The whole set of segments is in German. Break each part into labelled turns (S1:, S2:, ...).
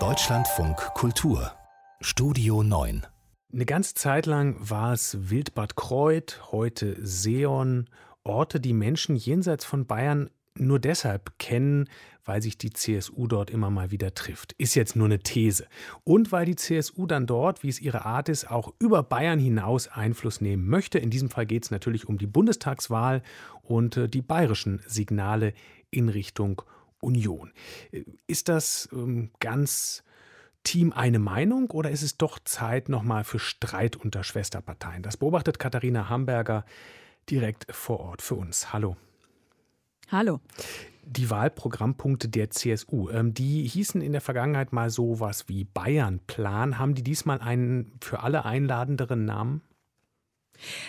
S1: Deutschlandfunk Kultur Studio 9
S2: Eine ganze Zeit lang war es Wildbad Kreuth, heute Seon, Orte, die Menschen jenseits von Bayern nur deshalb kennen, weil sich die CSU dort immer mal wieder trifft. Ist jetzt nur eine These. Und weil die CSU dann dort, wie es ihre Art ist, auch über Bayern hinaus Einfluss nehmen möchte. In diesem Fall geht es natürlich um die Bundestagswahl und äh, die bayerischen Signale in Richtung Union. Ist das ähm, ganz Team eine Meinung oder ist es doch Zeit nochmal für Streit unter Schwesterparteien? Das beobachtet Katharina Hamburger direkt vor Ort für uns. Hallo.
S3: Hallo.
S2: Die Wahlprogrammpunkte der CSU, ähm, die hießen in der Vergangenheit mal sowas wie Bayernplan. Haben die diesmal einen für alle einladenderen Namen?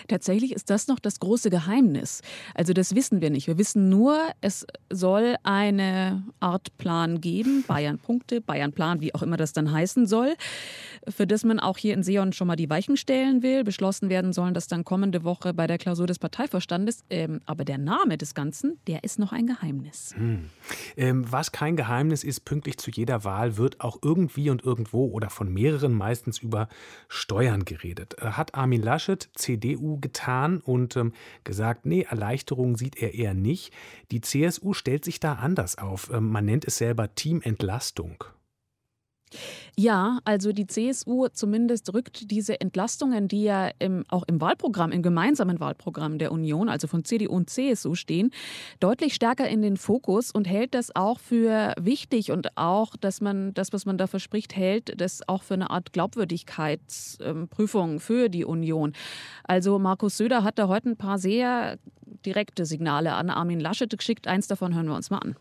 S3: Tatsächlich ist das noch das große Geheimnis. Also das wissen wir nicht. Wir wissen nur, es soll eine Art Plan geben, Bayern-Punkte, Bayern-Plan, wie auch immer das dann heißen soll, für das man auch hier in Seon schon mal die Weichen stellen will. Beschlossen werden sollen das dann kommende Woche bei der Klausur des Parteivorstandes. Ähm, aber der Name des Ganzen, der ist noch ein Geheimnis.
S2: Hm. Ähm, was kein Geheimnis ist, pünktlich zu jeder Wahl wird auch irgendwie und irgendwo oder von mehreren meistens über Steuern geredet. Äh, hat Armin Laschet, CDU, getan und ähm, gesagt, nee, Erleichterung sieht er eher nicht. Die CSU stellt sich da anders auf. Ähm, man nennt es selber Teamentlastung.
S3: Ja, also die CSU zumindest rückt diese Entlastungen, die ja im, auch im Wahlprogramm, im gemeinsamen Wahlprogramm der Union, also von CDU und CSU stehen, deutlich stärker in den Fokus und hält das auch für wichtig und auch, dass man das, was man da verspricht, hält das auch für eine Art Glaubwürdigkeitsprüfung für die Union. Also Markus Söder hat da heute ein paar sehr direkte Signale an Armin Laschet geschickt. Eins davon hören wir uns mal an.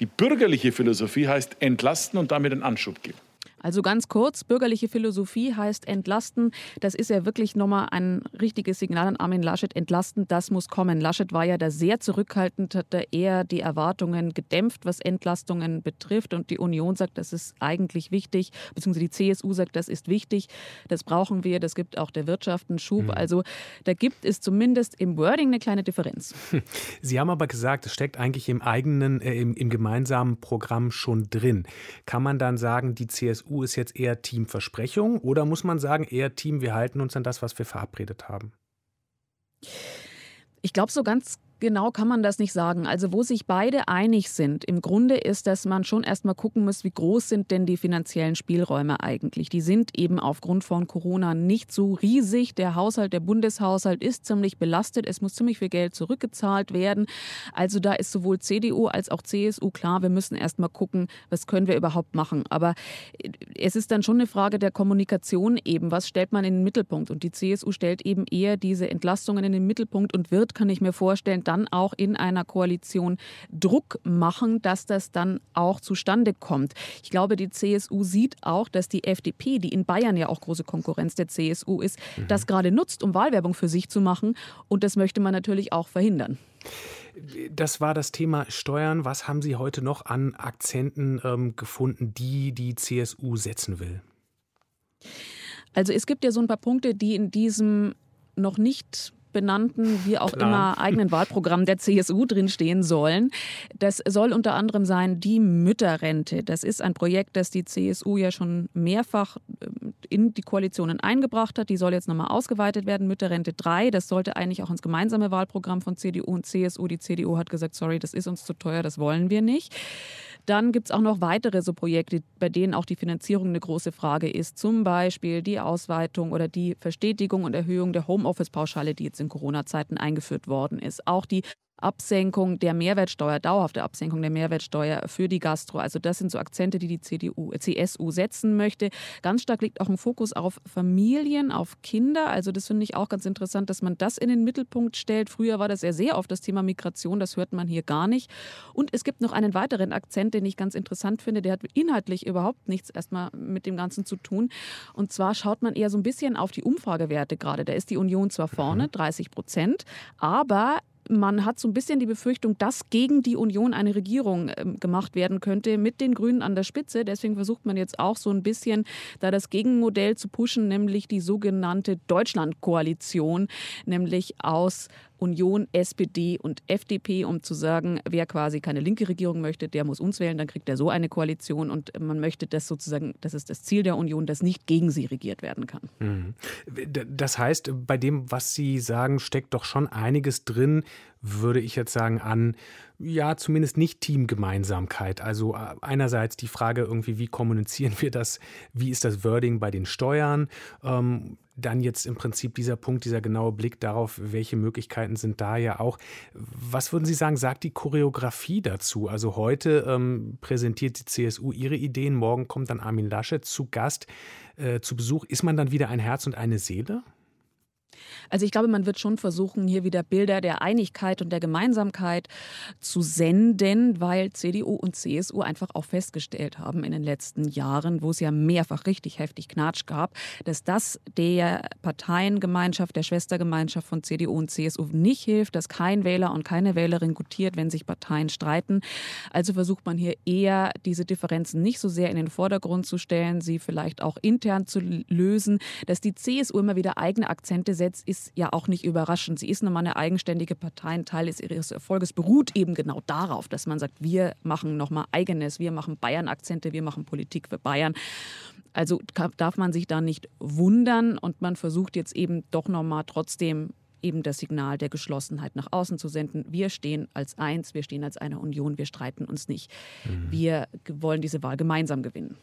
S4: Die bürgerliche Philosophie heißt entlasten und damit einen Anschub geben.
S3: Also ganz kurz, bürgerliche Philosophie heißt entlasten. Das ist ja wirklich nochmal ein richtiges Signal an Armin Laschet. Entlasten, das muss kommen. Laschet war ja da sehr zurückhaltend, hat da eher die Erwartungen gedämpft, was Entlastungen betrifft. Und die Union sagt, das ist eigentlich wichtig, beziehungsweise die CSU sagt, das ist wichtig, das brauchen wir, das gibt auch der Wirtschaft einen Schub. Mhm. Also da gibt es zumindest im Wording eine kleine Differenz.
S2: Sie haben aber gesagt, es steckt eigentlich im eigenen, äh, im, im gemeinsamen Programm schon drin. Kann man dann sagen, die CSU CSU ist jetzt eher Team Versprechung oder muss man sagen, eher Team, wir halten uns an das, was wir verabredet haben?
S3: Ich glaube, so ganz genau kann man das nicht sagen. Also wo sich beide einig sind, im Grunde ist, dass man schon erstmal gucken muss, wie groß sind denn die finanziellen Spielräume eigentlich. Die sind eben aufgrund von Corona nicht so riesig. Der Haushalt, der Bundeshaushalt ist ziemlich belastet. Es muss ziemlich viel Geld zurückgezahlt werden. Also da ist sowohl CDU als auch CSU klar, wir müssen erstmal gucken, was können wir überhaupt machen. Aber äh, es ist dann schon eine Frage der Kommunikation eben. Was stellt man in den Mittelpunkt? Und die CSU stellt eben eher diese Entlastungen in den Mittelpunkt und wird, kann ich mir vorstellen, dann auch in einer Koalition Druck machen, dass das dann auch zustande kommt. Ich glaube, die CSU sieht auch, dass die FDP, die in Bayern ja auch große Konkurrenz der CSU ist, mhm. das gerade nutzt, um Wahlwerbung für sich zu machen. Und das möchte man natürlich auch verhindern.
S2: Das war das Thema Steuern. Was haben Sie heute noch an Akzenten ähm, gefunden, die die CSU setzen will?
S3: Also es gibt ja so ein paar Punkte, die in diesem noch nicht benannten, wie auch Klar. immer, eigenen Wahlprogramm der CSU drinstehen sollen. Das soll unter anderem sein die Mütterrente. Das ist ein Projekt, das die CSU ja schon mehrfach äh, in die Koalitionen eingebracht hat. Die soll jetzt nochmal ausgeweitet werden. Mütterrente 3, das sollte eigentlich auch ins gemeinsame Wahlprogramm von CDU und CSU. Die CDU hat gesagt, sorry, das ist uns zu teuer, das wollen wir nicht. Dann gibt es auch noch weitere so Projekte, bei denen auch die Finanzierung eine große Frage ist. Zum Beispiel die Ausweitung oder die Verstetigung und Erhöhung der Homeoffice-Pauschale, die jetzt in Corona-Zeiten eingeführt worden ist. Auch die Absenkung der Mehrwertsteuer, dauerhafte Absenkung der Mehrwertsteuer für die Gastro. Also das sind so Akzente, die die CDU, CSU setzen möchte. Ganz stark liegt auch ein Fokus auf Familien, auf Kinder. Also das finde ich auch ganz interessant, dass man das in den Mittelpunkt stellt. Früher war das ja sehr oft das Thema Migration, das hört man hier gar nicht. Und es gibt noch einen weiteren Akzent, den ich ganz interessant finde. Der hat inhaltlich überhaupt nichts erstmal mit dem Ganzen zu tun. Und zwar schaut man eher so ein bisschen auf die Umfragewerte gerade. Da ist die Union zwar vorne, 30 mhm. Prozent, aber man hat so ein bisschen die Befürchtung, dass gegen die Union eine Regierung ähm, gemacht werden könnte mit den Grünen an der Spitze. Deswegen versucht man jetzt auch so ein bisschen da das Gegenmodell zu pushen, nämlich die sogenannte Deutschlandkoalition, nämlich aus Union, SPD und FDP, um zu sagen, wer quasi keine linke Regierung möchte, der muss uns wählen, dann kriegt er so eine Koalition und man möchte das sozusagen, das ist das Ziel der Union, dass nicht gegen sie regiert werden kann. Mhm.
S2: Das heißt, bei dem, was Sie sagen, steckt doch schon einiges drin, würde ich jetzt sagen, an ja, zumindest nicht Teamgemeinsamkeit. Also äh, einerseits die Frage irgendwie, wie kommunizieren wir das, wie ist das Wording bei den Steuern? Ähm, dann jetzt im Prinzip dieser Punkt, dieser genaue Blick darauf, welche Möglichkeiten sind da ja auch. Was würden Sie sagen, sagt die Choreografie dazu? Also heute ähm, präsentiert die CSU ihre Ideen, morgen kommt dann Armin Laschet zu Gast, äh, zu Besuch. Ist man dann wieder ein Herz und eine Seele?
S3: Also ich glaube, man wird schon versuchen, hier wieder Bilder der Einigkeit und der Gemeinsamkeit zu senden, weil CDU und CSU einfach auch festgestellt haben in den letzten Jahren, wo es ja mehrfach richtig heftig Knatsch gab, dass das der Parteiengemeinschaft, der Schwestergemeinschaft von CDU und CSU nicht hilft, dass kein Wähler und keine Wählerin gutiert, wenn sich Parteien streiten. Also versucht man hier eher diese Differenzen nicht so sehr in den Vordergrund zu stellen, sie vielleicht auch intern zu lösen, dass die CSU immer wieder eigene Akzente setzt, ist ja auch nicht überraschend. Sie ist nun mal eine eigenständige Partei. Ein Teil ihres Erfolges beruht eben genau darauf, dass man sagt, wir machen nochmal eigenes, wir machen Bayern-Akzente, wir machen Politik für Bayern. Also darf man sich da nicht wundern und man versucht jetzt eben doch nochmal trotzdem eben das Signal der Geschlossenheit nach außen zu senden. Wir stehen als eins, wir stehen als eine Union, wir streiten uns nicht. Mhm. Wir wollen diese Wahl gemeinsam gewinnen.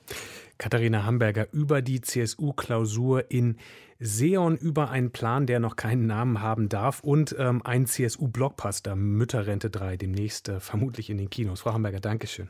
S2: Katharina Hamburger über die CSU-Klausur in Seon, über einen Plan, der noch keinen Namen haben darf und ähm, ein CSU-Blockbuster, Mütterrente 3, demnächst äh, vermutlich in den Kinos. Frau Hamburger, Dankeschön.